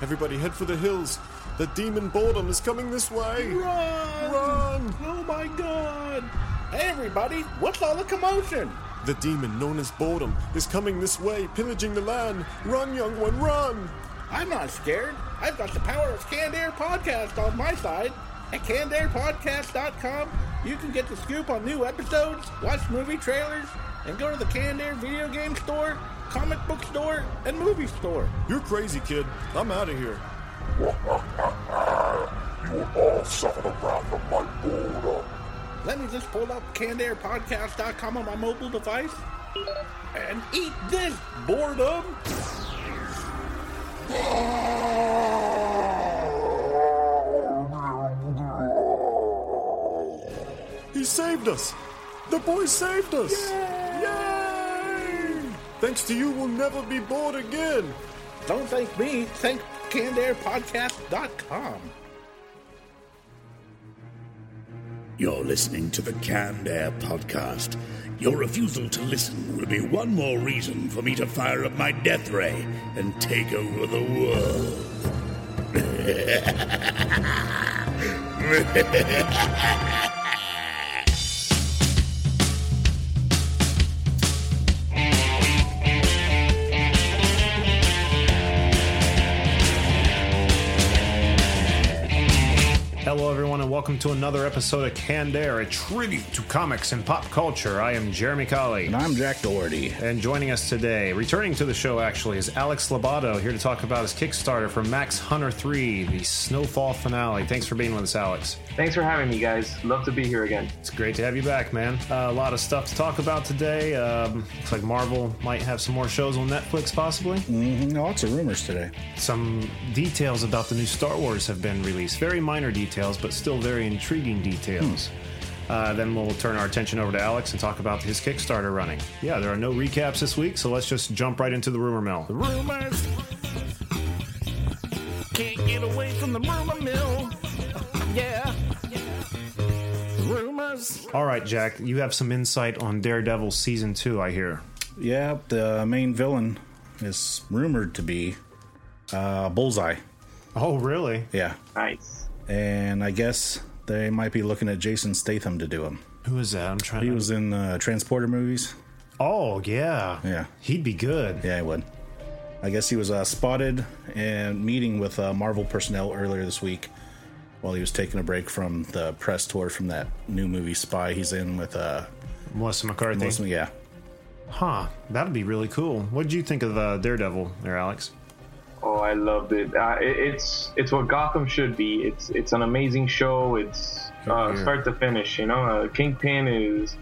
Everybody head for the hills. The demon boredom is coming this way. Run! Run! Oh my god! Hey everybody, what's all the commotion? The demon known as boredom is coming this way, pillaging the land. Run, young one, run! I'm not scared. I've got the power of Canned Air Podcast on my side. At cannedairpodcast.com, you can get the scoop on new episodes, watch movie trailers, and go to the Canned Air video game store, comic book store, and movie store. You're crazy, kid. I'm out of here. You will all suffer the wrath of my boredom. Let me just pull up cannedairpodcast.com on my mobile device and eat this boredom. He saved us! The boy saved us! Yay! Thanks to you, we'll never be bored again! Don't thank me, thank cannedairpodcast.com. You're listening to the Canned Air Podcast. Your refusal to listen will be one more reason for me to fire up my death ray and take over the world. Hello, everyone, and welcome to another episode of Canned Air, a tribute to comics and pop culture. I am Jeremy Colley. And I'm Jack Doherty. And joining us today, returning to the show actually, is Alex Labato, here to talk about his Kickstarter for Max Hunter 3, the Snowfall finale. Thanks for being with us, Alex. Thanks for having me, guys. Love to be here again. It's great to have you back, man. Uh, a lot of stuff to talk about today. Um, looks like Marvel might have some more shows on Netflix, possibly. Mm-hmm. Lots of rumors today. Some details about the new Star Wars have been released. Very minor details, but still very intriguing details. Uh, then we'll turn our attention over to Alex and talk about his Kickstarter running. Yeah, there are no recaps this week, so let's just jump right into the rumor mill. The rumors can't get away from the rumor mill. Yeah. Rumors. All right, Jack, you have some insight on Daredevil season two, I hear. Yeah, the main villain is rumored to be uh, Bullseye. Oh, really? Yeah. Nice. And I guess they might be looking at Jason Statham to do him. Who is that? I'm trying. He to... was in uh, Transporter movies. Oh yeah, Yeah. He'd be good. Yeah, he would. I guess he was uh, spotted and meeting with uh, Marvel personnel earlier this week while he was taking a break from the press tour from that new movie Spy he's in with uh, Melissa McCarthy. Melissa, yeah. Huh? That'd be really cool. What did you think of uh, Daredevil, there, Alex? Oh, I loved it. Uh, it. It's it's what Gotham should be. It's it's an amazing show. It's uh, start to finish. You know, uh, Kingpin is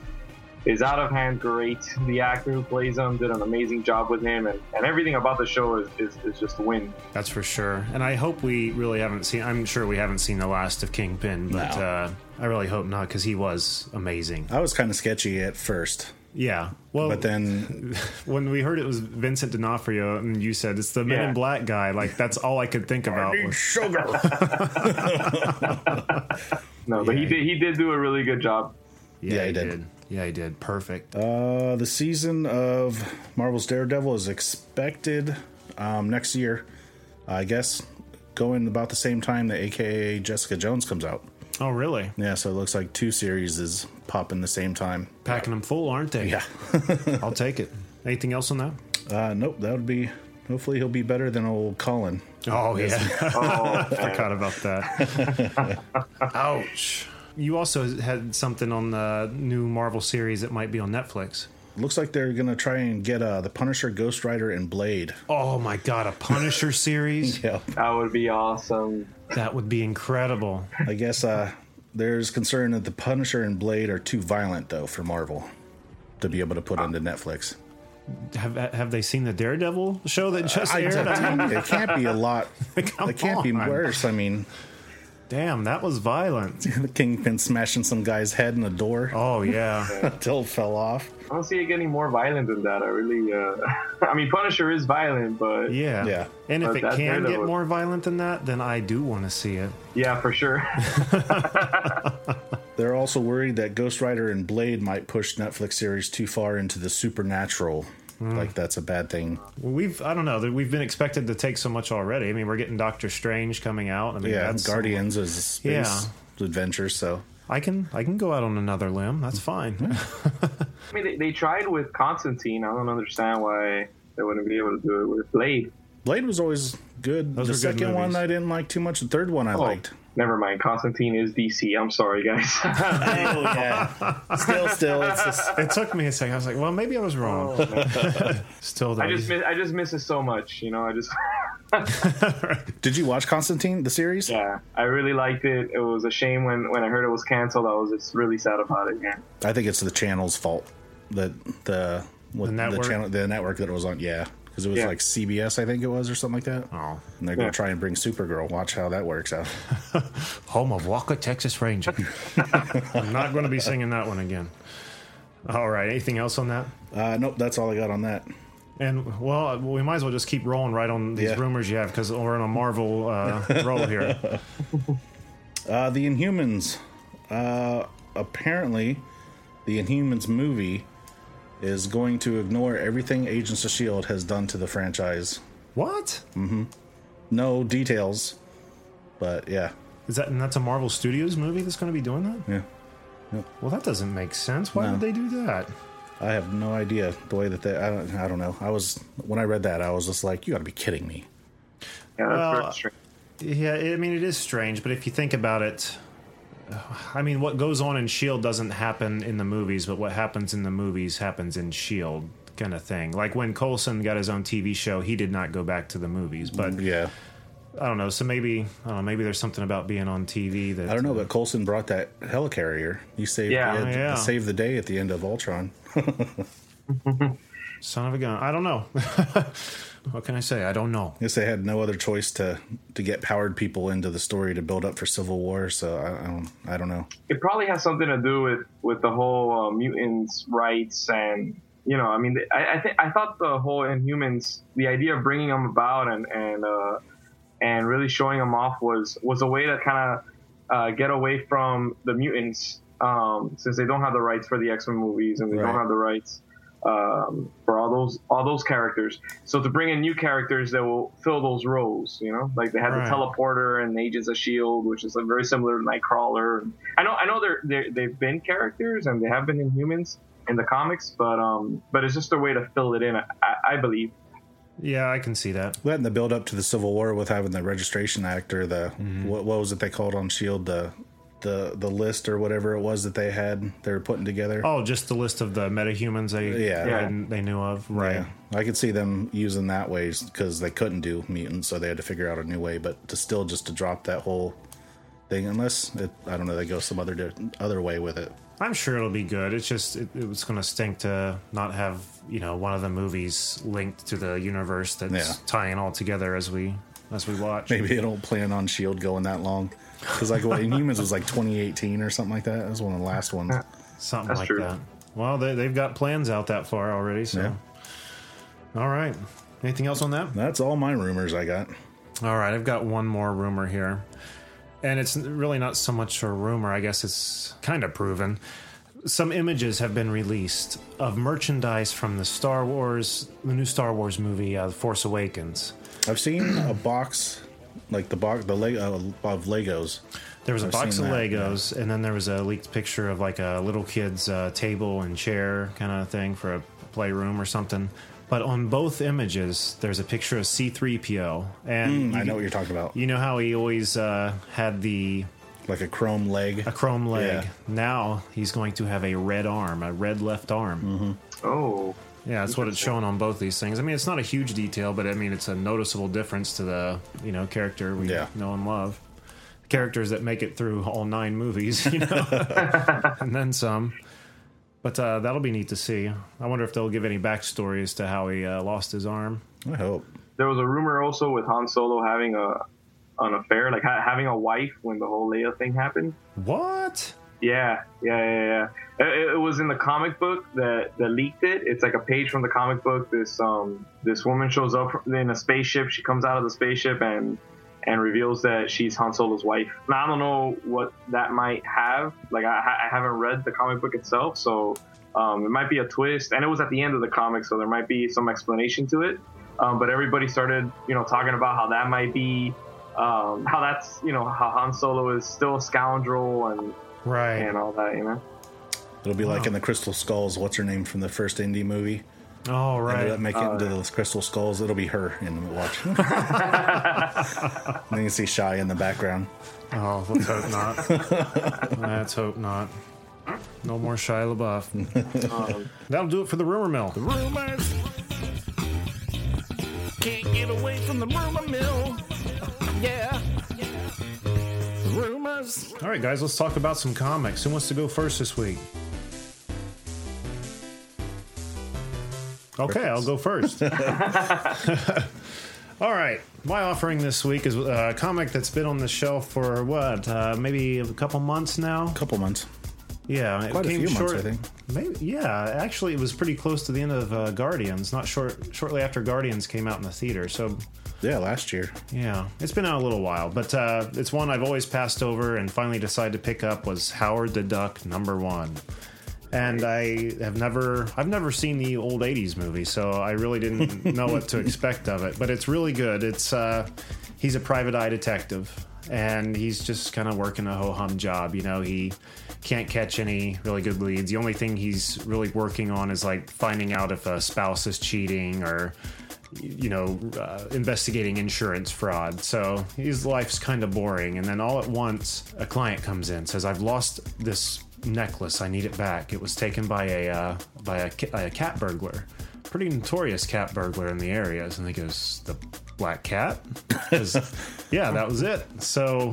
is out of hand great. The actor who plays him did an amazing job with him, and, and everything about the show is, is, is just a win. That's for sure. And I hope we really haven't seen. I'm sure we haven't seen the last of Kingpin, but No. uh, I really hope not because he was amazing. I was kind of sketchy at first, Yeah. Well, but then when we heard it was Vincent D'Onofrio, and you said it's the Men Yeah. in Black guy, like that's all I could think about. was- sugar. No, but he did he did do a really good job. Yeah, he he did. did. Yeah, he did. Perfect. Uh, the season of Marvel's Daredevil is expected um, next year. I guess going about the same time that AKA Jessica Jones comes out. Oh, really? Yeah, so it looks like two series is popping the same time. Packing them full, aren't they? Yeah. I'll take it. Anything else on that? Uh, nope, that would be. Hopefully, he'll be better than old Colin. Oh yeah, Oh, forgot about that. Ouch. You also had something on the new Marvel series that might be on Netflix. Looks like they're gonna try and get uh, the Punisher, Ghost Rider, and Blade. Oh my god, a Punisher series? Yeah, that would be awesome. That would be incredible. I guess uh, there's concern that the Punisher and Blade are too violent though for Marvel to be able to put into Netflix. Have have they seen the Daredevil show that just I, aired? I mean, it can't be a lot. It can't be worse. I mean, damn, that was violent. the Kingpin smashing some guy's head in the door Oh yeah. until it fell off. I don't see it getting more violent than that. I really, uh, I mean, Punisher is violent, but yeah, Yeah. Yeah. And if it can get more violent than that, then I do want to see it. Yeah, for sure. They're also worried that Ghost Rider and Blade might push Netflix series too far into the supernatural Mm. like that's a bad thing. Well, we've I don't know that we've been expected to take so much already. I mean, we're getting Doctor Strange coming out. I mean, Yeah, that's Guardians is a space adventure, so I can I can go out on another limb. That's mm-hmm. fine. I mean, they, they tried with Constantine. I don't understand why they wouldn't be able to do it with Blade. Blade was always good. Those the were good second one. I didn't like too much. The third one I Oh, liked. never mind. Constantine is DC. I'm sorry, guys. Oh yeah. still, still, it's just it took me a second. I was like, well, maybe I was wrong. Oh, still, though, I just miss, I just miss it so much. You know, I just Did you watch Constantine the series? yeah, I really liked it. It was a shame when when I heard it was canceled. I was just really sad about it. Man. I think it's the channel's fault that the what, The the, network? channel the network that it was on. Yeah, because it was Yeah. like CBS, I think it was, or something like that. Oh, And they're gonna try and bring Supergirl. Watch how that works out. home of Walker, Texas Ranger. I'm not going to be singing that one again. All right. Anything else on that? Uh, nope, that's all I got on that. And well, we might as well just keep rolling right on these Yeah. rumors you have because we're on a Marvel uh, roll here. Uh, the Inhumans. Uh, apparently, the Inhumans movie is going to ignore everything Agents of Shield has done to the franchise. What Mm hmm. No details, but yeah, is that? And that's a Marvel Studios movie that's going to be doing that. yeah. Well, that doesn't make sense. Why No. would they do that? I have no idea the way that they. I don't. I don't know. I was when I read that, I was just like, "You got to be kidding me." Yeah, that's Well, very strange. Yeah, I mean, it is strange, but if you think about it, I mean, what goes on in S.H.I.E.L.D. doesn't happen in the movies, but what happens in the movies happens in S.H.I.E.L.D. kind of thing. Like when Coulson got his own TV show, he did not go back to the movies, but mm, Yeah, I don't know. So maybe, I don't know, maybe there's something about being on TV that. I don't know, but Coulson brought that helicarrier. You saved. Yeah. he Yeah. save the day at the end of Ultron. Son of a gun. I don't know. what can I say? I don't know. I guess they had no other choice to to get powered people into the story to build up for Civil War. So I, I don't. I don't know. it probably has something to do with with the whole uh, mutants' rights and you know, I mean, I I, th- I thought the whole Inhumans, the idea of bringing them about and and uh, and really showing them off was was a way to kind of uh, get away from the mutants um, since they don't have the rights for the X Men movies and they Right. don't have the rights um, for all those all those characters. So to bring in new characters that will fill those roles, you know, like they had Right. the teleporter and Agents of Shield, which is like very similar to Nightcrawler. And I know I know they're, they're they've been characters and they have been in humans in the comics, but um, but it's just a way to fill it in. I, I believe. Yeah, I can see that. That and the build up to the Civil War with having the Registration Act or the what, what was it they called on Shield the the the list or whatever it was that they had they were putting together. Oh, just the list of the metahumans they Yeah. Yeah. they, they knew of, right? Yeah, I could see them using that way because they couldn't do mutants, so they had to figure out a new way. But to still just to drop that whole thing, unless it, I don't know, they go some other other way with it. I'm sure it'll be good. It's just it, it was going to stink to not have you know one of the movies linked to the universe that's Yeah. tying all together as we as we watch. Maybe they don't plan on Shield going that long because like what Inhumans was like 2018 or something like that. That was one of the last ones. Something That's like true. that. Well, they, they've got plans out that far already. So, all right. Anything else on that? That's all my rumors I got. All right, I've got one more rumor here. And it's really not so much a rumor, I guess it's kind of proven. Some images have been released of merchandise from the Star Wars, the new Star Wars movie, uh, Force Awakens. I've seen a box, like the box, the leg uh, of Legos. There was a I've box of that, Legos, and then there was a leaked picture of like a little kid's uh, table and chair kind of thing for a playroom or something. But on both images, there's a picture of C3PO. And I you- know what you're talking about. You know how he always uh, had the Like a chrome leg. a chrome leg. Yeah. Now he's going to have a red arm, a red left arm. Mm-hmm. Oh, Yeah, that's what it's shown on both these things. I mean, it's not a huge detail, but I mean, it's a noticeable difference to the you know character we Yeah. know and love. Characters that make it through all nine movies, you know, and then some. But uh, that'll be neat to see. I wonder if they'll give any backstory as to how he uh, lost his arm. I hope. there was a rumor also with Han Solo having a an affair, like ha- having a wife when the whole Leia thing happened. What? Yeah, yeah, yeah, yeah. It, it was in the comic book that that leaked it. It's like a page from the comic book. This um this woman shows up in a spaceship. She comes out of the spaceship and and reveals that she's Han Solo's wife. Now I don't know what that might have. Like I, I haven't read the comic book itself, so Um, it might be a twist, and it was at the end of the comic, so there might be some explanation to it. Um, but everybody started, you know, talking about how that might be, um, how that's, you know, how Han Solo is still a scoundrel and Right. and all that, you know. It'll be like in the Crystal Skulls. What's her name from the first indie movie? Oh, Ended right. up making it oh, into those Crystal Skulls. It'll be her in the watch. then you see Shia in the background. Oh, let's hope not. let's hope not. No more Shia LaBeouf. Um, That'll do it for the rumor mill. The rumors. Can't get away from the rumor mill. Yeah. Rumors. All right, guys, let's talk about some comics. Who wants to go first this week? Okay, I'll go first. All right, my offering this week is a comic that's been on the shelf for what, uh, maybe a couple months now. couple months. Yeah, it Quite a came few months, short. I think. Maybe, yeah. Actually, it was pretty close to the end of uh, Guardians. Not short, shortly after Guardians came out in the theater. So Yeah, last year. yeah, it's been out a little while, but uh, it's one I've always passed over and finally decided to pick up was Howard the Duck number one. And I have never, I've never seen the old '80s movie, so I really didn't know what to expect of it. But it's really good. It's uh, he's a private eye detective, and he's just kind of working a ho hum job. You know, he can't catch any really good leads. The only thing he's really working on is like finding out if a spouse is cheating or you know, uh, investigating insurance fraud. So his life's kind of boring. And then all at once, a client comes in, says, "I've lost this necklace. I need it back. It was taken by a uh, by a, a cat burglar, pretty notorious cat burglar in the areas." And he goes, "The black cat?" yeah, that was it. So.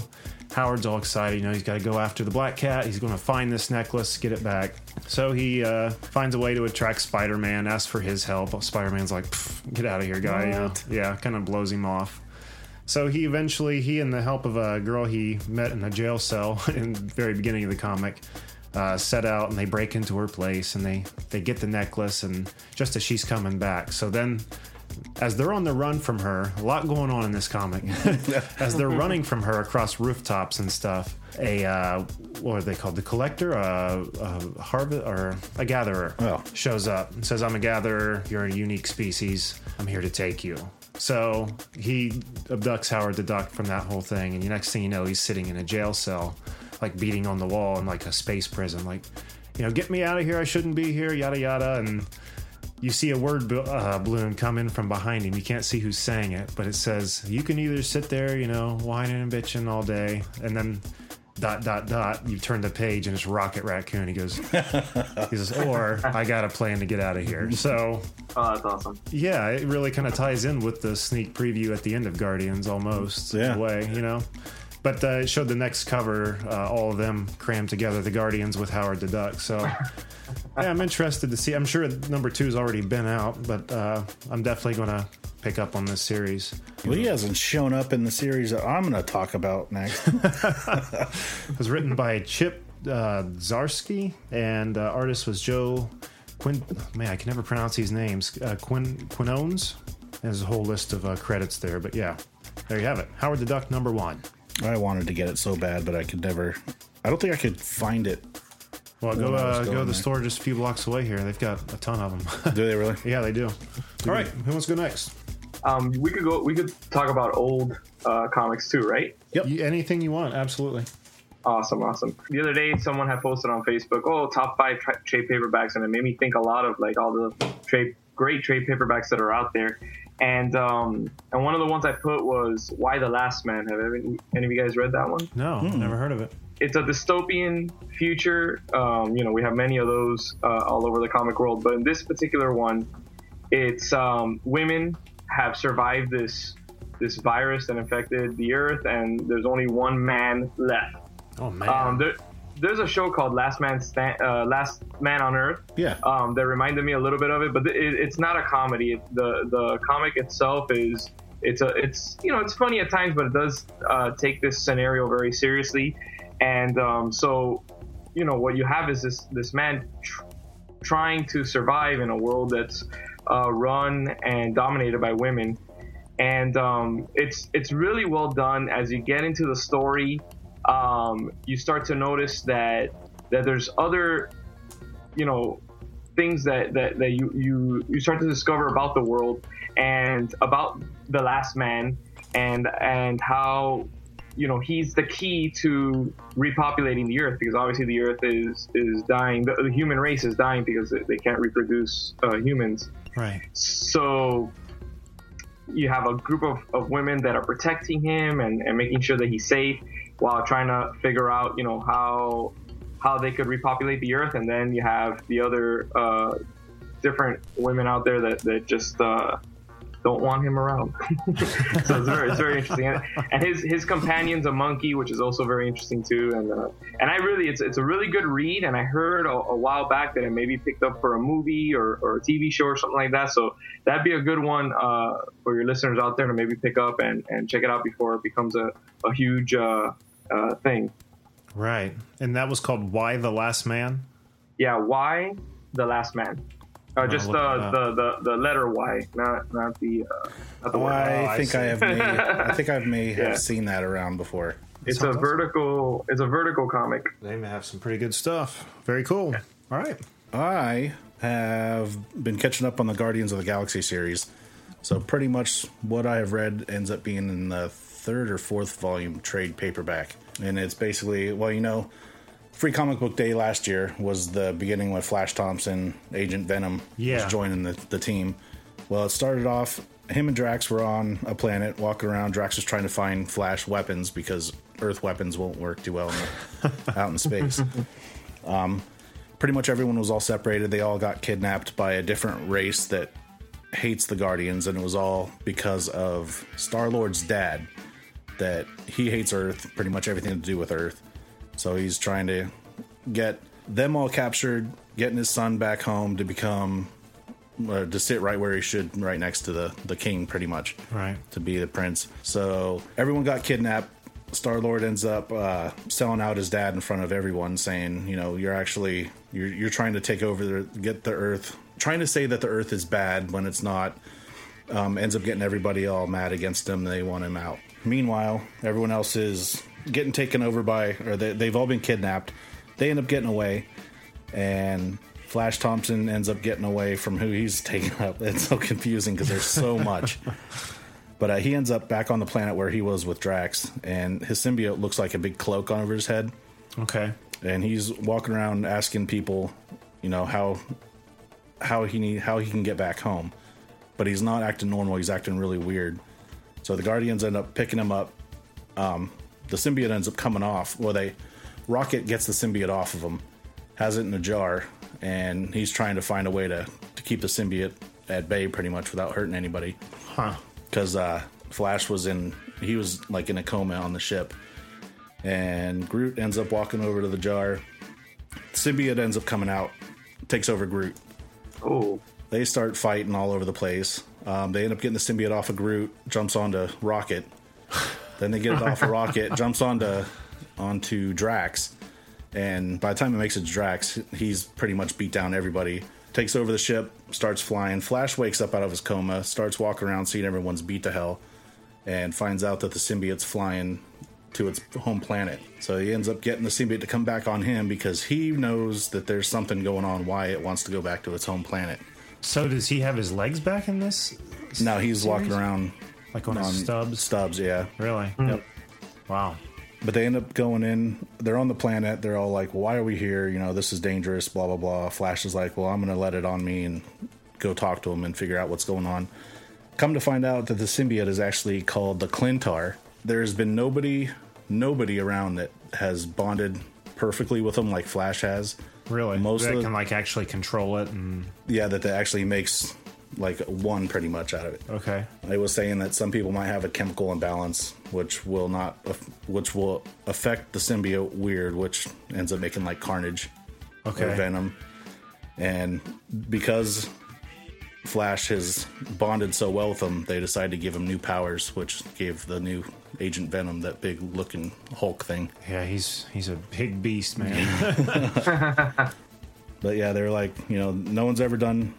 Howard's all excited, you know, he's got to go after the black cat. He's going to find this necklace, get it back. So he uh, finds a way to attract Spider Man, asks for his help. Spider Man's like, get out of here, guy. You know? Yeah, kind of blows him off. So he eventually, he and the help of a girl he met in a jail cell in the very beginning of the comic, uh, set out and they break into her place and they they get the necklace and just as she's coming back. So then, as they're on the run from her, a lot going on in this comic. as they're running from her across rooftops and stuff, a uh, what are they called? The collector, uh, a harvest or a gatherer Oh. shows up and says, "I'm a gatherer. You're a unique species. I'm here to take you." So he abducts Howard the Duck from that whole thing, and the next thing you know, he's sitting in a jail cell, like beating on the wall in like a space prison, like, you know, get me out of here. I shouldn't be here. Yada yada, and you see a word uh, balloon come in from behind him. You can't see who's saying it, but it says, You can either sit there, you know, whining and bitching all day, and then dot, dot, dot, you turn the page and it's Rocket Raccoon. He goes, he says, Or I got a plan to get out of here. So, Oh, that's awesome. yeah, it really kind of ties in with the sneak preview at the end of Guardians almost, in Yeah. a way, you know? But uh, it showed the next cover, uh, all of them crammed together, the Guardians with Howard the Duck. So, yeah, I'm interested to see. I'm sure number two's already been out, but uh, I'm definitely going to pick up on this series. Well, he hasn't shown up in the series that I'm going to talk about next. It was written by Chip uh, Zdarsky, and uh, artist was Joe Quin. Man, I can never pronounce these names. Uh, Quin Quinones. There's a whole list of uh, credits there, but yeah, there you have it. Howard the Duck, number one. I wanted to get it so bad, but I could never. I don't think I could find it. Well, go When I was uh, go to the there. store just a few blocks away here. They've got a ton of them. Do they really? yeah, they do. All right, who wants to go next? Um, we could go. We could talk about old uh, comics too, right? You, anything you want, absolutely. Awesome, awesome. The other day, someone had posted on Facebook, "Oh, top five tra- trade paperbacks," and it made me think a lot of like all the trade great trade paperbacks that are out there. And um, and one of the ones I put was "Y the Last Man." Have any, any of you guys read that one? No, never heard of it. It's a dystopian future. Um, you know, we have many of those uh, all over the comic world, but in this particular one, it's um, women have survived this this virus that infected the earth, and there's only one man left. Oh man, Um, there, there's a show called Last Man Stand, uh, Last Man on Earth. Yeah. Um, that reminded me a little bit of it, but it, it's not a comedy. It, the the comic itself is it's a it's you know it's funny at times, but it does uh, take this scenario very seriously. And um, so, you know, what you have is this this man tr- trying to survive in a world that's uh, run and dominated by women. And um, it's it's really well done. As you get into the story, um, you start to notice that that there's other, you know, things that, that, that you, you you start to discover about the world and about the last man and and how you know he's the key to repopulating the earth because obviously the earth is is dying. The, the human race is dying because they, can't reproduce uh, humans. Right. so you have a group of, of women that are protecting him and, and making sure that he's safe while trying to figure out you know how how they could repopulate the earth. And then you have the other uh, different women out there that, that just uh, don't want him around. So it's very, it's very interesting. And, and his his companion's a monkey which is also very interesting too. And uh, and I really it's it's a really good read. And I heard a, a while back that it may be picked up for a movie or, or a TV show or something like that. So that'd be a good one uh, for your listeners out there to maybe pick up and, and check it out before it becomes a, a huge uh, uh, thing. Right. And that was called Y the Last Man? yeah why the last man uh, just look uh, it up. the, the the letter Y, not not the uh, not the word. I Oh, I think see. I have may, I think I may Yeah. have seen that around before. It's a sounds awesome. vertical. It's a vertical comic. They may have some pretty good stuff. Very cool. All right. I have been catching up on the Guardians of the Galaxy series. So pretty much what I have read ends up being in the third or fourth volume trade paperback. And it's basically, well, you know, Free Comic Book Day last year was the beginning with Flash Thompson, Agent Venom Yeah. was joining the, the team. Well, it started off, him and Drax were on a planet walking around. Drax was trying to find Flash weapons because Earth weapons won't work too well in the, out in space um, pretty much everyone was all separated. They all got kidnapped by a different race that hates the Guardians, and it was all because of Star Lord's dad. That he hates Earth, pretty much everything to do with Earth. So he's trying to get them all captured, getting his son back home to become uh, to sit right where he should, right next to the the king, pretty much Right. to be the prince. So everyone got kidnapped. Star Lord ends up uh, selling out his dad in front of everyone, saying, "You know, you're actually you're you're trying to take over the get the Earth, trying to say that the Earth is bad when it's not." Um, ends up getting everybody all mad against him. They want him out. Meanwhile, everyone else is getting taken over by, or they, they've all been kidnapped. They end up getting away, and Flash Thompson ends up getting away from who he's taking up. It's so confusing because there's so much. But uh, he ends up back on the planet where he was with Drax, and his symbiote looks like a big cloak on over his head, Okay. and he's walking around asking people, you know, how how he need how he can get back home. But he's not acting normal; he's acting really weird. So the Guardians end up picking him up. Um, the symbiote ends up coming off. Well, they Rocket gets the symbiote off of him, has it in a jar, and he's trying to find a way to to keep the symbiote at bay, pretty much without hurting anybody Huh. because uh, Flash was in he was like in a coma on the ship, and Groot ends up walking over to the jar. Symbiote ends up coming out, takes over Groot. Oh, They start fighting all over the place. Um, they end up getting the symbiote off of Groot, jumps onto Rocket. Then they get it off a Rocket, jumps onto onto Drax, and by the time it makes it to Drax, he's pretty much beat down everybody. Takes over the ship, starts flying. Flash wakes up out of his coma, starts walking around, seeing everyone's beat to hell, and finds out that the symbiote's flying to its home planet. So he ends up getting the symbiote to come back on him because he knows that there's something going on why it wants to go back to its home planet. So does he have his legs back in this? Now he's walking around Like on, on his stubs? Stubs, yeah. Really? Hmm. Yep. Wow. But they end up going in. They're on the planet. They're all like, "Why are we here? You know, this is dangerous." Blah blah blah. Flash is like, "Well, I'm going to let it on me and go talk to him and figure out what's going on." Come to find out that the symbiote is actually called the Klyntar. There's been nobody, nobody around that has bonded perfectly with him like Flash has. Really? Most that of the- can like actually control it and Yeah, that that actually makes like one pretty much out of it. okay. I was saying that some people might have a chemical imbalance, which will not, which will affect the symbiote weird, which ends up making like Carnage Okay. or Venom, and because Flash has bonded so well with them, they decided to give him new powers, which gave the new Agent Venom that big looking Hulk thing. Yeah, he's he's a big beast, man. But yeah, they're like, you know, no one's ever done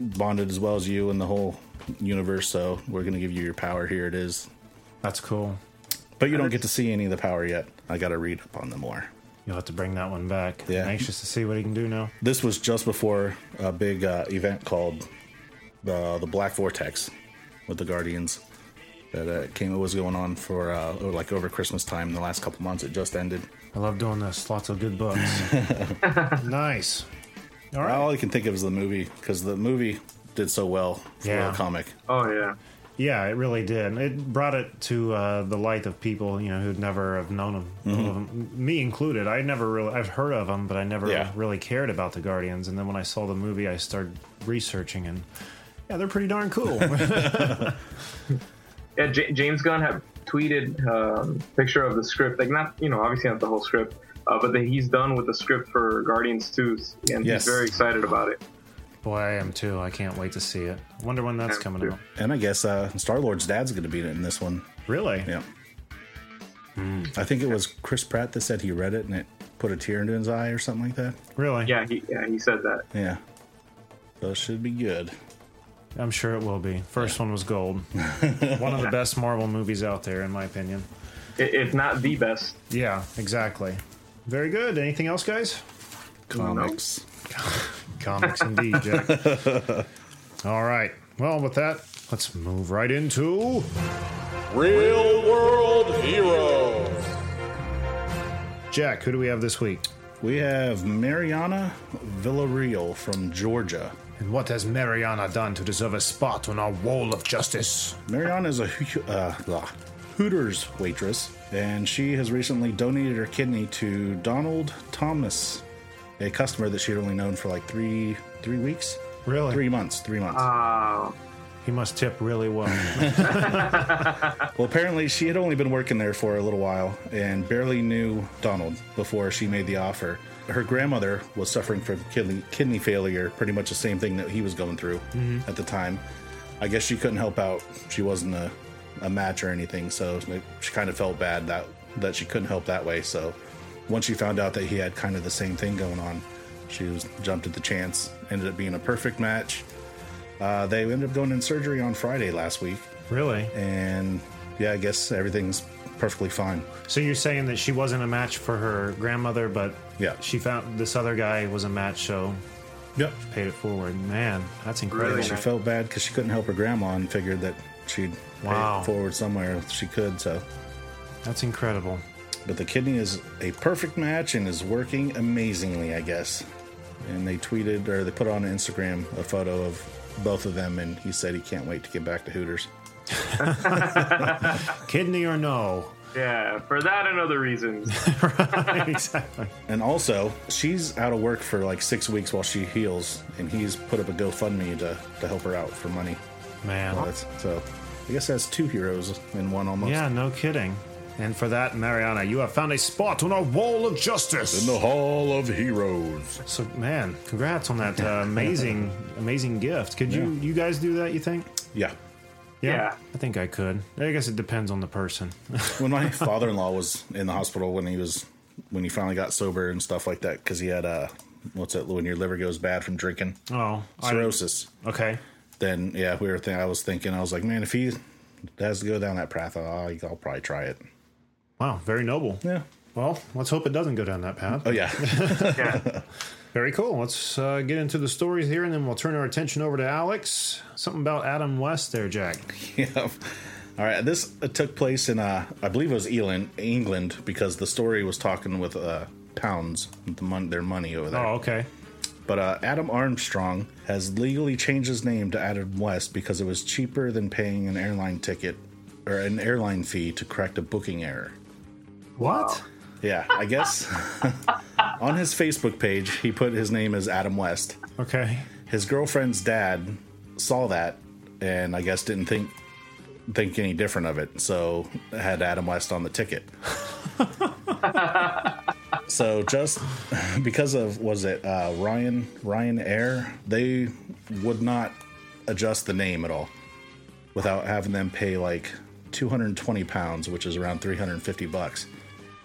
bonded as well as you and the whole universe, so we're gonna give you your power. Here it is. That's cool. But you don't get to see any of the power yet. I got to read up on them more. You'll have to bring that one back. Yeah. Anxious to see what he can do now. This was just before a big uh, event called the the Black Vortex with the Guardians that uh, came It was going on for uh, like over Christmas time. The last couple months, it just ended. I love doing this. Lots of good books. nice. All right. All I can think of is the movie because the movie did so well for Yeah. a comic. Oh yeah. Yeah, it really did. It brought it to uh, the light of people, you know, who'd never have known him, known of him. me included. I never really, I've heard of them, but I never Yeah. really cared about the Guardians. And then when I saw the movie, I started researching, and yeah, they're pretty darn cool. Yeah, J- James Gunn had tweeted um, picture of the script, like not you know obviously not the whole script, uh, but that he's done with the script for Guardians 2, and Yes. he's very excited about it. Boy, I am too. I can't wait to see it. Wonder when that's am coming too. out. And I guess uh, Star Lord's dad's going to be in this one. Really? Yeah. I think it was Chris Pratt that said he read it and it put a tear into his eye or something like that. Really? Yeah, he yeah he said that. Yeah. So it should be good. I'm sure it will be. First one was gold. one of the best Marvel movies out there, in my opinion. I- If not the best. Yeah, exactly. Very good. Anything else, guys? Comics. Comics indeed, Jack. All right. Well, with that, let's move right into. Real world heroes. Jack, who do we have this week? We have Mariana Villarreal from Georgia. And what has Mariana done to deserve a spot on our wall of justice? Mariana is a uh, Hooters waitress, and she has recently donated her kidney to Donald Thomas, a customer that she had only known for like three three weeks, Really? three months, three months. Uh, He must tip really well. Well, apparently she had only been working there for a little while and barely knew Donald before she made the offer. Her grandmother was suffering from kidney, kidney failure, pretty much the same thing that he was going through at the time. I guess she couldn't help out. She wasn't a, a match or anything, so she kind of felt bad that that she couldn't help that way. So once she found out that he had kind of the same thing going on, she was jumped at the chance. Ended up being a perfect match. Uh, they ended up going in surgery on Friday last week really? and yeah, I guess everything's perfectly fine. So you're saying that she wasn't a match for her grandmother, but Yeah. she found this other guy was a match, so Yep. paid it forward. Man, that's incredible. Really She felt bad because she couldn't help her grandma and figured that she'd Wow. pay it forward somewhere if she could. So, That's incredible. but the kidney is a perfect match and is working amazingly, I guess. And they tweeted or they put on Instagram a photo of both of them, and he said he can't wait to get back to Hooters. Kidney or no? yeah, for that and other reasons. exactly. And also, she's out of work for like six weeks while she heals, and he's put up a GoFundMe to, to help her out for money. Man. Well, that's, so I guess that's two heroes in one almost. Yeah, no kidding. And for that, Mariana, you have found a spot on our wall of justice. In the Hall of Heroes. So, man, congrats on that uh, amazing, amazing gift. Could you, you guys do that? You think? Yeah. Yeah. I think I could. I guess it depends on the person. When my father-in-law was in the hospital when he was when he finally got sober and stuff like that because he had uh what's it when your liver goes bad from drinking oh, I- cirrhosis. okay. Then yeah, we were thinking. I was thinking. I was like, man, if he has to go down that path, I'll, I'll probably try it. Wow, very noble. Yeah. Well, let's hope it doesn't go down that path. Oh yeah. Yeah. Very cool. Let's uh, get into the stories here, and then we'll turn our attention over to Alex. Something about Adam West there, Jack. yeah. All right. This uh, took place in uh, I believe it was England, England, because the story was talking with uh, pounds, the mon- their money over there. Oh, okay. But uh, Adam Armstrong has legally changed his name to Adam West because it was cheaper than paying an airline ticket or an airline fee to correct a booking error. What? Yeah, I guess on his Facebook page, he put his name as Adam West. Okay. His girlfriend's dad saw that and I guess didn't think think any different of it, so had Adam West on the ticket. so just because of was it uh, Ryan Ryanair, they would not adjust the name at all without having them pay like 220 pounds, which is around 350 bucks.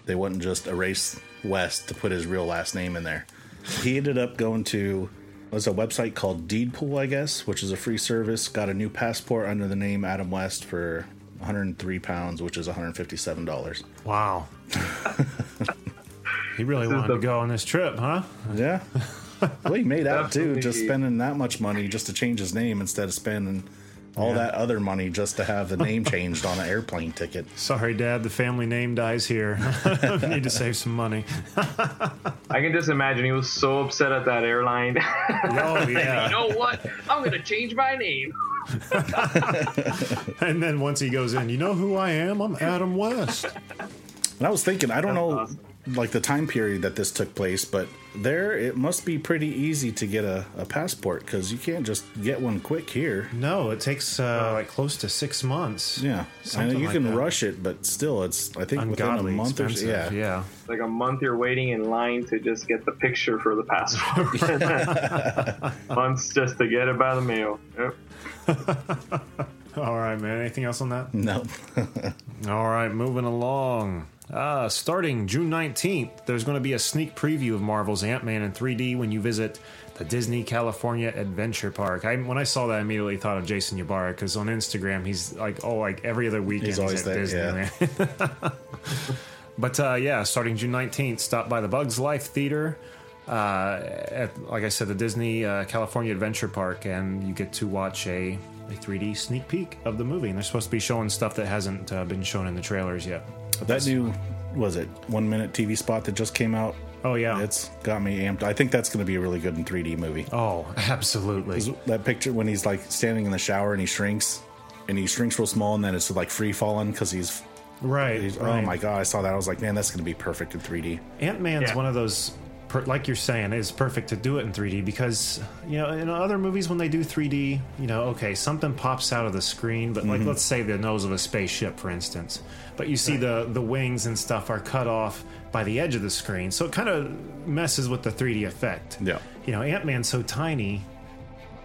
They wouldn't just erase West to put his real last name in there. He ended up going to was a website called Deedpool, I guess, which is a free service. Got a new passport under the name Adam West for 103 pounds, which is 157 dollars. Wow. He really This wanted the- to go on this trip, huh? Yeah. Well, he made out too, just spending that much money just to change his name instead of spending all that other money just to have the name changed on an airplane ticket. Sorry, Dad, the family name dies here. we need to save some money. I can just imagine he was so upset at that airline. Oh, yeah. you know what? I'm gonna change my name. And then once he goes in, you know who I am? I'm Adam West. And I was thinking, I don't know, awesome. Like the time period that this took place, but there it must be pretty easy to get a, a passport because you can't just get one quick here. No, it takes uh, like close to six months. Yeah, I Something know you like can that. rush it, but still, it's I think Ungodly within a month or Yeah, yeah. Like a month you're waiting in line to just get the picture for the passport. Months just to get it by the mail. Yep. All right, man. Anything else on that? no, All right, moving along. Uh, starting June 19th, there's going to be a sneak preview of Marvel's Ant Man in 3D when you visit the Disney California Adventure Park. I, when I saw that, I immediately thought of Jason Ybarra because on Instagram, he's like, oh, like every other weekend He's he's, always at there, Disney, yeah. man. but uh, yeah, starting June 19th, stop by the Bugs Life Theater. Uh, at, like I said, the Disney uh, California Adventure Park, and you get to watch a, a 3D sneak peek of the movie. And they're supposed to be showing stuff that hasn't uh, been shown in the trailers yet. But that new was it one minute TV spot that just came out. Oh yeah. It's got me amped. I think that's going to be a really good in 3D movie. oh, absolutely. That picture when he's like standing in the shower and he shrinks, and he shrinks real small, and then it's like free falling because he's, Right. he's right. oh my god! I saw that. I was like, man, that's going to be perfect in 3D. Ant Man's Yeah. one of those, per, like you're saying, is perfect to do it in 3D because you know in other movies when they do 3D, you know, okay, something pops out of the screen, but Mm-hmm. like let's say the nose of a spaceship, for instance, but you see the the wings and stuff are cut off by the edge of the screen, so it kind of messes with the 3D effect. Yeah. You know, Ant Man's so tiny.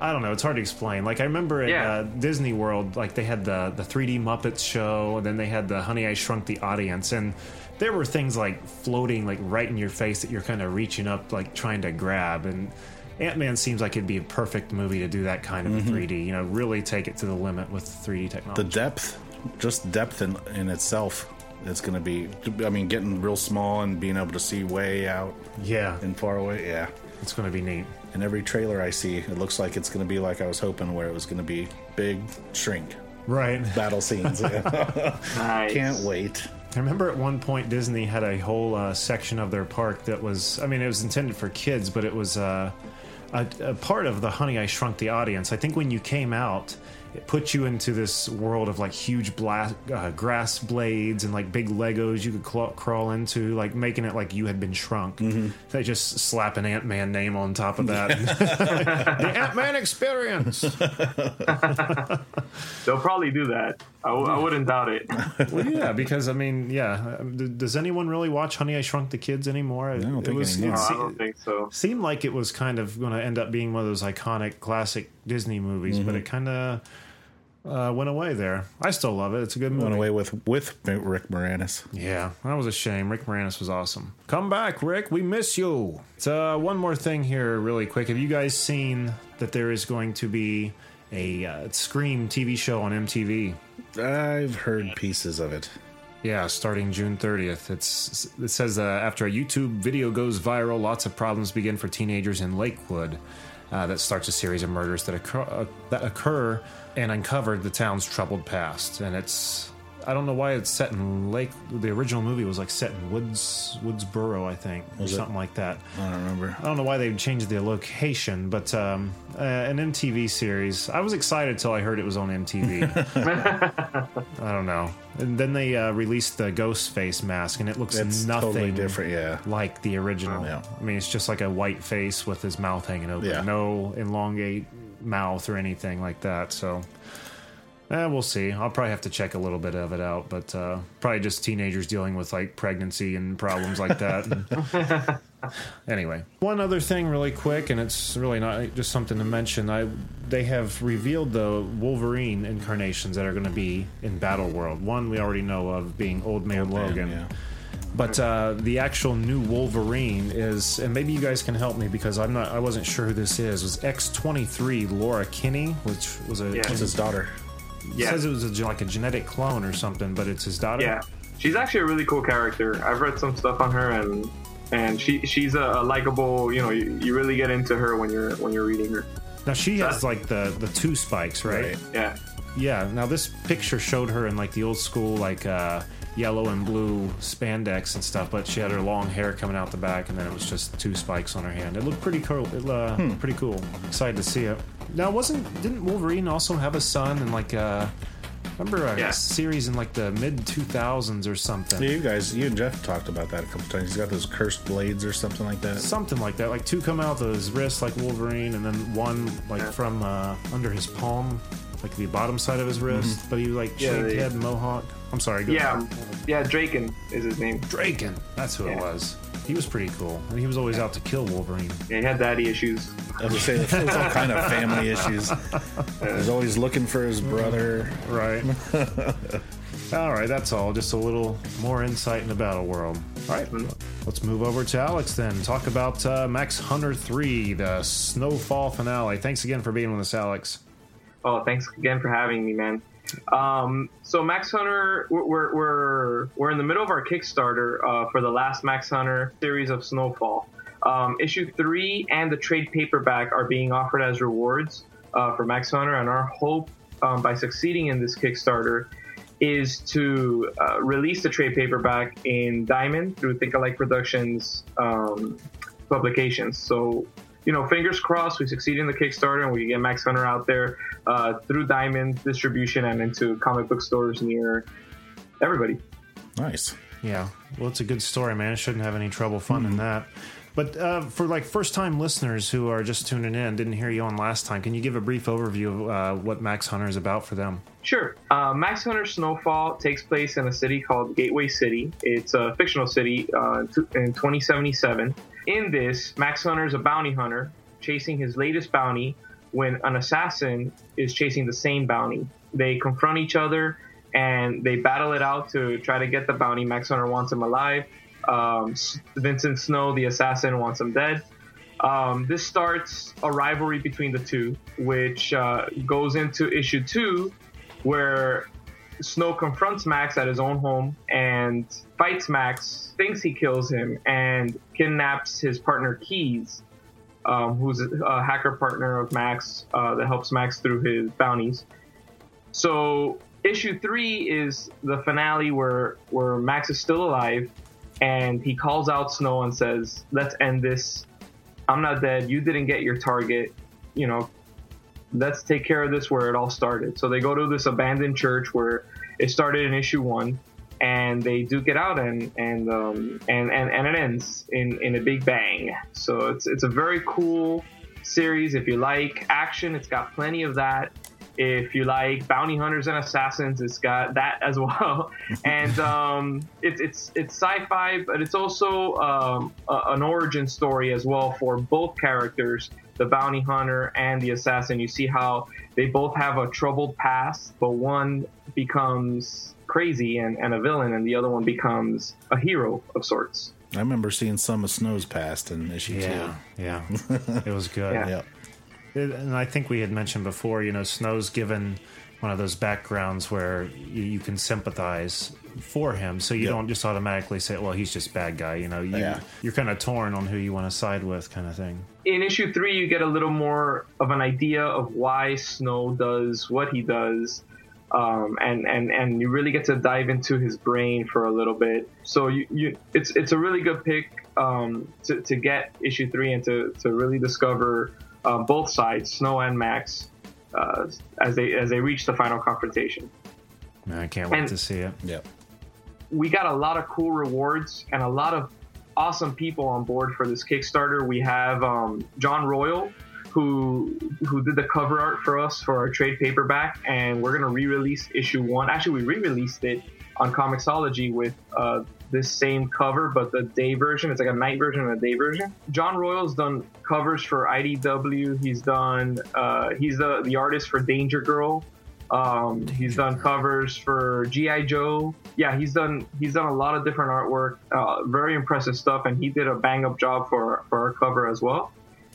I don't know. It's hard to explain. Like I remember at Yeah. uh, Disney World, like they had the the 3D Muppets show, and then they had the Honey I Shrunk the Audience, and there were things like floating like right in your face that you're kind of reaching up, like trying to grab. And Ant Man seems like it'd be a perfect movie to do that kind of Mm-hmm. 3D. You know, really take it to the limit with 3D technology. The depth, just depth in, in itself, it's going to be. I mean, getting real small and being able to see way out yeah, and far away. Yeah. it's going to be neat. And every trailer I see, it looks like it's going to be like I was hoping, where it was going to be big, shrink, Right. battle scenes. Yeah. Nice. Can't wait. I remember at one point Disney had a whole uh, section of their park that was, I mean, it was intended for kids, but it was uh, a, a part of the Honey I Shrunk the Audience. I think when you came out, it put you into this world of like huge black uh, grass blades and like big Legos you could crawl into, like making it like you had been shrunk. They just slap an Ant Man name on top of that. the Ant Man experience. They'll probably do that. I, w- I wouldn't doubt it. Well, yeah, because I mean, yeah. um, Does anyone really watch Honey I Shrunk the Kids anymore? I don't think anymore. No, it I don't think so. seemed like it was kind of going to end up being one of those iconic classic Disney movies, but it kind of uh, went away there. I still love it. It's a good movie. Went away with with Rick Moranis. Yeah, that was a shame. Rick Moranis was awesome. Come back, Rick. We miss you. So, uh, one more thing here, really quick. Have you guys seen that there is going to be a uh, Scream TV show on MTV? I've heard pieces of it. Yeah, starting June 30th. It's it says uh, after a YouTube video goes viral, lots of problems begin for teenagers in Lakewood. Uh, that starts a series of murders that occur, uh, that occur and uncover the town's troubled past. And it's I don't know why it's set in Lake. The original movie was like set in Woods Woodsboro, I think, or it? something like that. I don't remember. I don't know why they changed the location, but um, uh, an MTV series. I was excited till I heard it was on MTV. I don't know. And then they uh, released the ghost face mask, and it looks It's nothing totally different. Yeah. like the original. Yeah. I mean, it's just like a white face with his mouth hanging open. Yeah. No elongate mouth or anything like that. So. Eh, we'll see. I'll probably have to check a little bit of it out, but uh, probably just teenagers dealing with like pregnancy and problems like that. anyway, one other thing, really quick, and it's really not just something to mention. I they have revealed the Wolverine incarnations that are going to be in Battle World. One we already know of being Old Man Logan. yeah. But uh, the actual new Wolverine is, and maybe you guys can help me because I'm not, I wasn't sure who this is. Was X23 Laura Kinney, which was a Yeah. It's his daughter. It Yeah. says it was a, like a genetic clone or something, but it's his daughter. Yeah, she's actually a really cool character. I've read some stuff on her, and and she she's a, a likable. You know, you, you really get into her when you're when you're reading her. Now she has like the the two spikes, right? Right. Yeah. Yeah. Now this picture showed her in like the old school like uh, yellow and blue spandex and stuff, but she had her long hair coming out the back, and then it was just two spikes on her hand. It looked pretty cool. It, uh, Pretty cool. Excited to see it. Now, wasn't didn't Wolverine also have a son and like uh, remember a Yeah. series in like the mid two thousands or something? Yeah, you guys, you and Jeff talked about that a couple times. He's got those cursed blades or something like that. Something like that, like two come out of his wrist like Wolverine, and then one like from uh, under his palm, like the bottom side of his wrist. But he like Yeah, shaved they- head mohawk. I'm sorry. Go Yeah. ahead. Yeah. Daken is his name. Daken. That's who it was. He was pretty cool, and he was always out to kill Wolverine. Yeah, he had daddy issues. I was gonna say there's all kind of family issues. He's always looking for his brother. Right. all right, that's all. Just a little more insight in the battle world. All right, let's move over to Alex then. Talk about uh, Max Hunter 3, the Snowfall finale. Thanks again for being with us, Alex. Oh, thanks again for having me, man. Um, so Max Hunter, we're, we're we're in the middle of our Kickstarter uh, for the last Max Hunter series of Snowfall. Um, issue three and the trade paperback are being offered as rewards uh, for Max Hunter, and our hope um, by succeeding in this Kickstarter is to uh, release the trade paperback in Diamond through Think Alike Productions um, publications. So, you know, fingers crossed we succeed in the Kickstarter and we get Max Hunter out there uh, through Diamond distribution and into comic book stores near everybody. Nice. Yeah, well, it's a good story, man. I shouldn't have any trouble funding that. But uh, for like first-time listeners who are just tuning in, didn't hear you on last time, can you give a brief overview of uh, what Max Hunter is about for them? Sure. Uh, Max Hunter Snowfall takes place in a city called Gateway City. It's a fictional city uh, in 2077. In this, Max Hunter is a bounty hunter chasing his latest bounty when an assassin is chasing the same bounty. They confront each other and they battle it out to try to get the bounty. Max Hunter wants him alive. Um, Vincent Snow, the assassin, wants him dead. Um, this starts a rivalry between the two, which uh, goes into issue two, where Snow confronts Max at his own home and fights Max, thinks he kills him, and kidnaps his partner Keys, um, who's a, hacker partner of Max uh, that helps Max through his bounties. So issue three is the finale where where Max is still alive, and he calls out Snow and says, "Let's end this. I'm not dead. You didn't get your target. You know, let's take care of this where it all started." So they go to this abandoned church where it started in issue one, and they duke it out, and and um, and, and and it ends in in a big bang. So it's it's a very cool series. If you like action, it's got plenty of that. If you like bounty hunters and assassins, it's got that as well. and um, it's it's it's sci-fi, but it's also um, a, an origin story as well for both characters, the bounty hunter and the assassin. You see how they both have a troubled past, but one becomes crazy and, and a villain, and the other one becomes a hero of sorts. I remember seeing some of Snow's past in issue yeah, yeah, it was good. Yeah. two. Yep. It- and I think we had mentioned before, you know, Snow's given one of those backgrounds where you, you can sympathize for him, so you Yep. don't just automatically say, "Well, he's just bad guy." You know, you, Yeah. you're kind of torn on who you want to side with, kind of thing. in issue three, you get a little more of an idea of why Snow does what he does, um, and and and you really get to dive into his brain for a little bit. So you, you it's it's a really good pick um, to to get issue three and to to really discover uh, both sides, Snow and Max, uh, as they as they reach the final confrontation. I can't wait And- to see it. Yep. we got a lot of cool rewards and a lot of awesome people on board for this Kickstarter. We have um, John Royal, who who did the cover art for us for our trade paperback, and we're gonna re-release issue one. Actually, we re-released it on Comixology with uh, this same cover, but the day version. It's like a night version and a day version. John Royal's done covers for IDW. He's done. Uh, he's the the artist for Danger Girl. Um, he's done covers for GI Joe. Yeah, he's done he's done a lot of different artwork. Uh, very impressive stuff, and he did a bang up job for for our cover as well.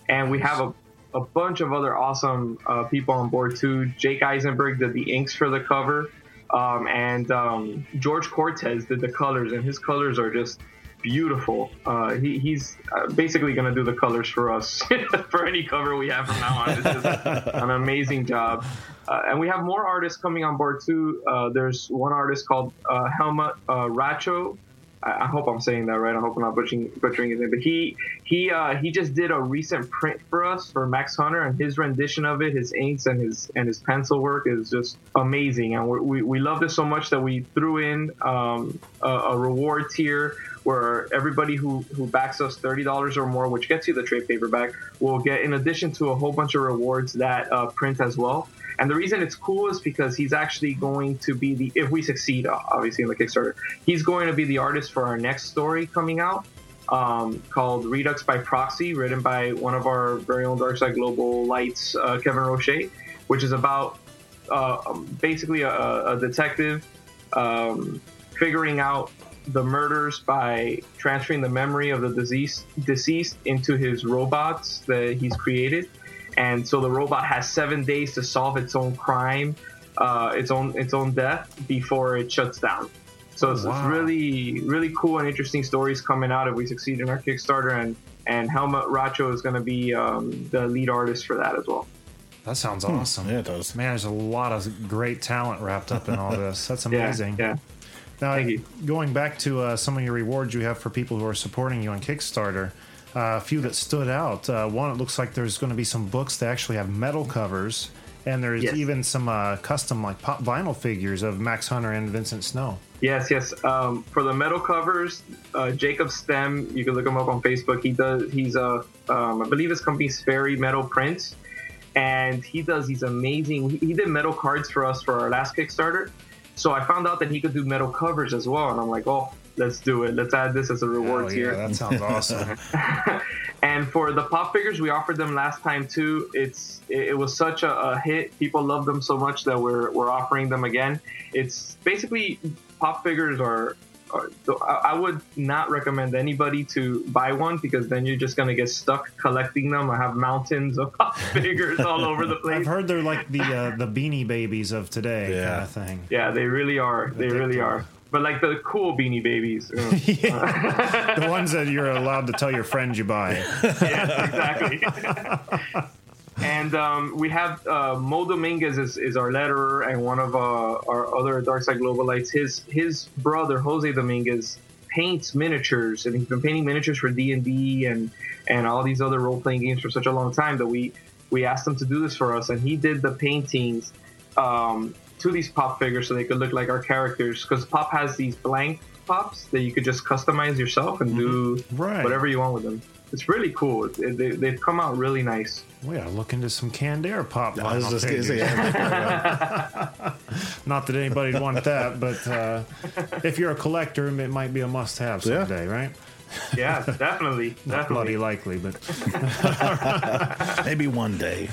And we have a a bunch of other awesome uh, people on board too. Jake Eisenberg did the inks for the cover, um, and um, George Cortez did the colors, and his colors are just beautiful. Uh, he, he's uh, basically going to do the colors for us for any cover we have from now on. It's just an amazing job. Uh, and we have more artists coming on board too. Uh, there's one artist called uh, Helmut uh, Racho. I, hope I'm saying that right. I hope I'm not butchering, butchering his name. But he he uh, he just did a recent print for us for Max Hunter, and his rendition of it, his inks and his and his pencil work is just amazing. And we we, we love this so much that we threw in um, a, a reward tier where everybody who, who backs us $30 or more, which gets you the trade paperback, will get, in addition to a whole bunch of rewards, that uh, print as well. And the reason it's cool is because he's actually going to be the, if we succeed, uh, obviously, in the Kickstarter, he's going to be the artist for our next story coming out um, called Redux by Proxy, written by one of our very own Darkside Globalites, uh, Kevin Roche, which is about uh, basically a, a detective um, figuring out the murders by transferring the memory of the deceased deceased into his robots that he's created, and so the robot has seven days to solve its own crime, uh, its own its own death before it shuts down. So it's, it's Wow. really really cool and interesting stories coming out if we succeed in our Kickstarter, and and Helmut Racho is going to be um, the lead artist for that as well. That sounds awesome. Yeah, it does. Man, there's a lot of great talent wrapped up in all this. That's Yeah, amazing. yeah. Now, Thank you. going back to uh, some of your rewards you have for people who are supporting you on Kickstarter, uh, a few that stood out. Uh, one, it looks like there's going to be some books that actually have metal covers, and there's Yes. even some uh, custom like pop vinyl figures of Max Hunter and Vincent Snow. Yes, yes. Um, for the metal covers, uh, Jacob Stem, you can look him up on Facebook. He does. He's a, um, I believe his company's Fairy Metal Prints, and he does these amazing. He did metal cards for us for our last Kickstarter. So I found out that he could do metal covers as well, and I'm like, oh, let's do it. Let's add this as a reward Oh, here. yeah, that sounds awesome. And for the pop figures, we offered them last time too. It's it, it was such a, a hit. People love them so much that we're we're offering them again. It's basically pop figures are. Are so I I would not recommend anybody to buy one because then you're just gonna get stuck collecting them. I have mountains of pop figures all over the place. I've heard they're like the uh, the Beanie Babies of today Yeah. kind of thing. Yeah, they really are. They really are. But like the cool beanie babies. you. The ones that you're allowed to tell your friends you buy. yes, exactly. And um, we have uh, Mo Dominguez is, is our letterer, and one of uh, our other Darkside Globalites. His his brother Jose Dominguez paints miniatures, and he's been painting miniatures for D and D and and all these other role playing games for such a long time that we we asked him to do this for us, and he did the paintings. Um, to these pop figures so they could look like our characters because pop has these blank pops that you could just customize yourself and do Right. whatever you want with them. It's really cool. It, it, they, they've come out really nice. We gotta look into some canned air pop. I was just gonna say, yeah, Not that anybody'd want that, but uh, if you're a collector, it might be a must-have Yeah. someday, right? Yeah, definitely, Not bloody likely, but maybe one day.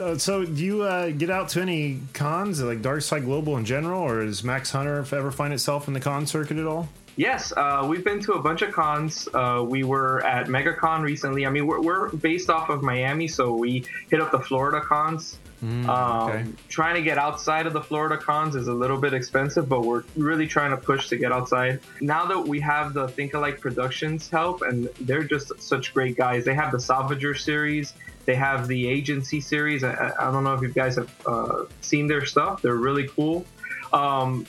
uh, so do you uh, get out to any cons like Dark Side Global in general, or does Max Hunter ever find itself in the con circuit at all? Yes, uh, we've been to a bunch of cons. Uh, we were at MegaCon recently. I mean, we're, we're based off of Miami, so we hit up the Florida cons. um, okay. Trying to get outside of the Florida cons is a little bit expensive, but we're really trying to push to get outside. Now that we have the Think Alike Productions help, and they're just such great guys. They have the Salvager series. They have the Agency series. I, I I don't know if you guys have uh, seen their stuff. They're really cool um,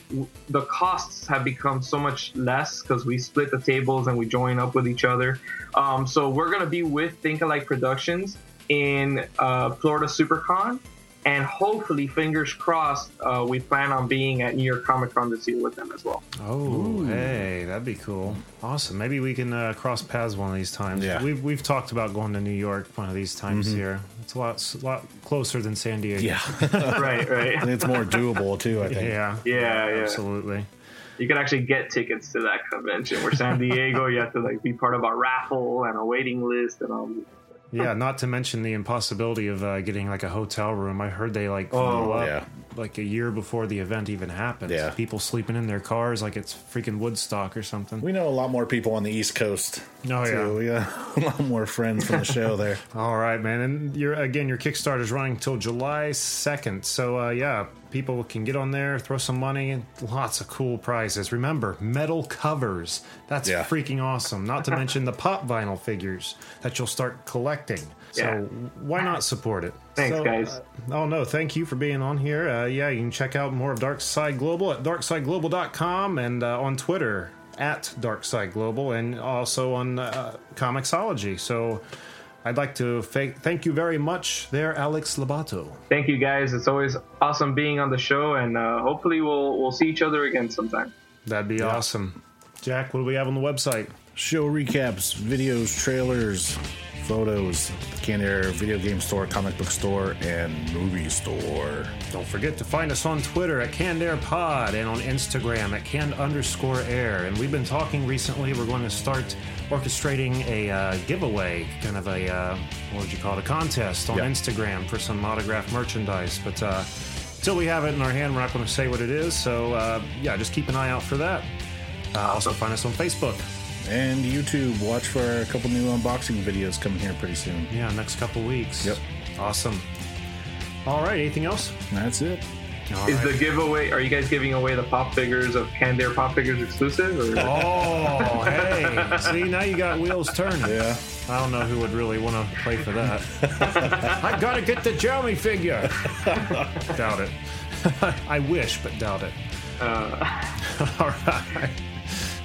the costs have become so much less because we split the tables and we join up with each other. Um, so we're gonna be with Think Alike Productions in uh, Florida SuperCon, and hopefully, fingers crossed, uh, we plan on being at New York Comic Con this year with them as well. Oh, hey, that'd be cool. Awesome. Maybe we can uh, cross paths one of these times. Yeah. We've we've talked about going to New York one of these times here. It's a lot s- lot closer than San Diego. Yeah, right, right. it's more doable too. I think. Yeah. Yeah, yeah. Absolutely. You can actually get tickets to that convention. Where San Diego, you have to like be part of a raffle and a waiting list and all. Yeah, not to mention the impossibility of uh, getting like a hotel room. I heard they like Oh, up yeah. Like a year before the event even happens. Yeah. People sleeping in their cars like it's freaking Woodstock or something. We know a lot more people on the East Coast. Oh, yeah. We got a lot more friends from the show there. All right, man. And you're again, your Kickstarter is running till July second. So uh, yeah, people can get on there, throw some money, and lots of cool prizes. Remember, metal covers. That's Yeah. freaking awesome. Not to mention the pop vinyl figures that you'll start collecting. So Yeah. why not support it? Thanks, So, guys. uh, oh no, thank you for being on here. Uh, yeah, you can check out more of Dark Side Global at darksideglobal.com and uh, on Twitter at Dark Side Global and also on uh, Comixology. So I'd like to fa- thank you very much there, Alex Labato. Thank you guys. It's always awesome being on the show, and uh, hopefully we'll we'll see each other again sometime. That'd be awesome. Jack, what do we have on the website? Show recaps, videos, trailers, photos, Canned Air video game store, comic book store, and movie store. Don't forget to find us on Twitter at Canned Air Pod and on Instagram at canned underscore air. And we've been talking recently, we're going to start orchestrating a uh, giveaway, kind of a, uh, what would you call it, a contest on Yeah. Instagram for some autographed merchandise. But uh, until we have it in our hand, we're not going to say what it is. So uh, yeah, just keep an eye out for that. Uh, also, find us on Facebook. And YouTube, watch for a couple new unboxing videos coming here pretty soon. Yeah, next couple weeks. Yep. Awesome. All right, anything else? That's it. All Is right. the giveaway? Are you guys giving away the pop figures of Canned Air Pop Figures exclusive? Or? Oh, hey. See, now you got wheels turning. Yeah. I don't know who would really want to play for that. I gotta get the Jeremy figure. doubt it. I wish, but doubt it. Uh. All right.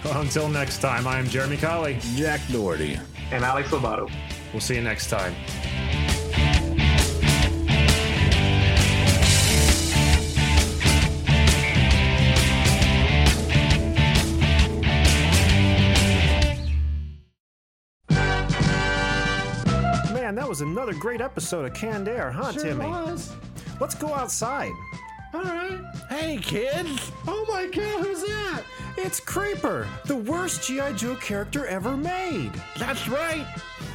Well, until next time, I am Jeremy Colley. Jack Doherty. and Alex Lobato. We'll see you next time. Man, that was another great episode of Canned Air, huh, Timmy? Was. Let's go outside. All right. Hey, kids. Oh my God, who's that? It's Creeper, the worst G.I. Joe character ever made. That's right.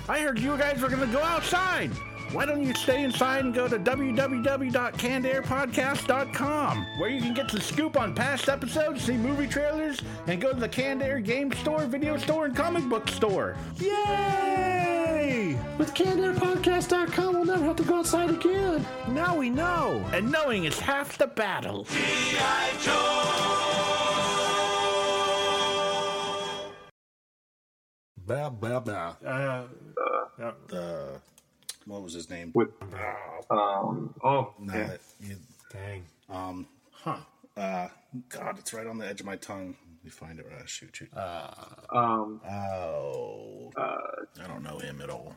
I heard you guys were going to go outside. Why don't you stay inside and go to www.cannedairpodcast.com, where you can get the scoop on past episodes, see movie trailers, and go to the Canned Air game store, video store, and comic book store. Yay! With CannedAirPodcast.com, we'll never have to go outside again. Now we know. And knowing is half the battle. Blah, blah, blah. Uh, The, what was his name? With um oh Nah, yeah. you- dang. um, huh. Uh, God, it's right on the edge of my tongue. Let me find it. Uh, shoot, shoot. um oh. I don't know him at all.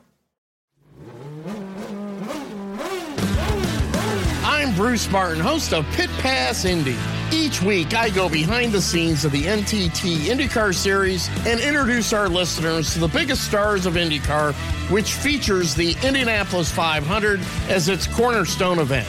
I'm Bruce Martin, host of Pit Pass Indy. Each week, I go behind the scenes of the NTT IndyCar Series and introduce our listeners to the biggest stars of IndyCar, which features the Indianapolis 500 as its cornerstone event.